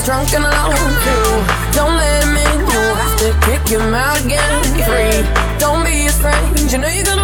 stay drunk and alone too. Don't let him in, You'll have to kick him out again. Three. don't be a stranger, you know you're gonna.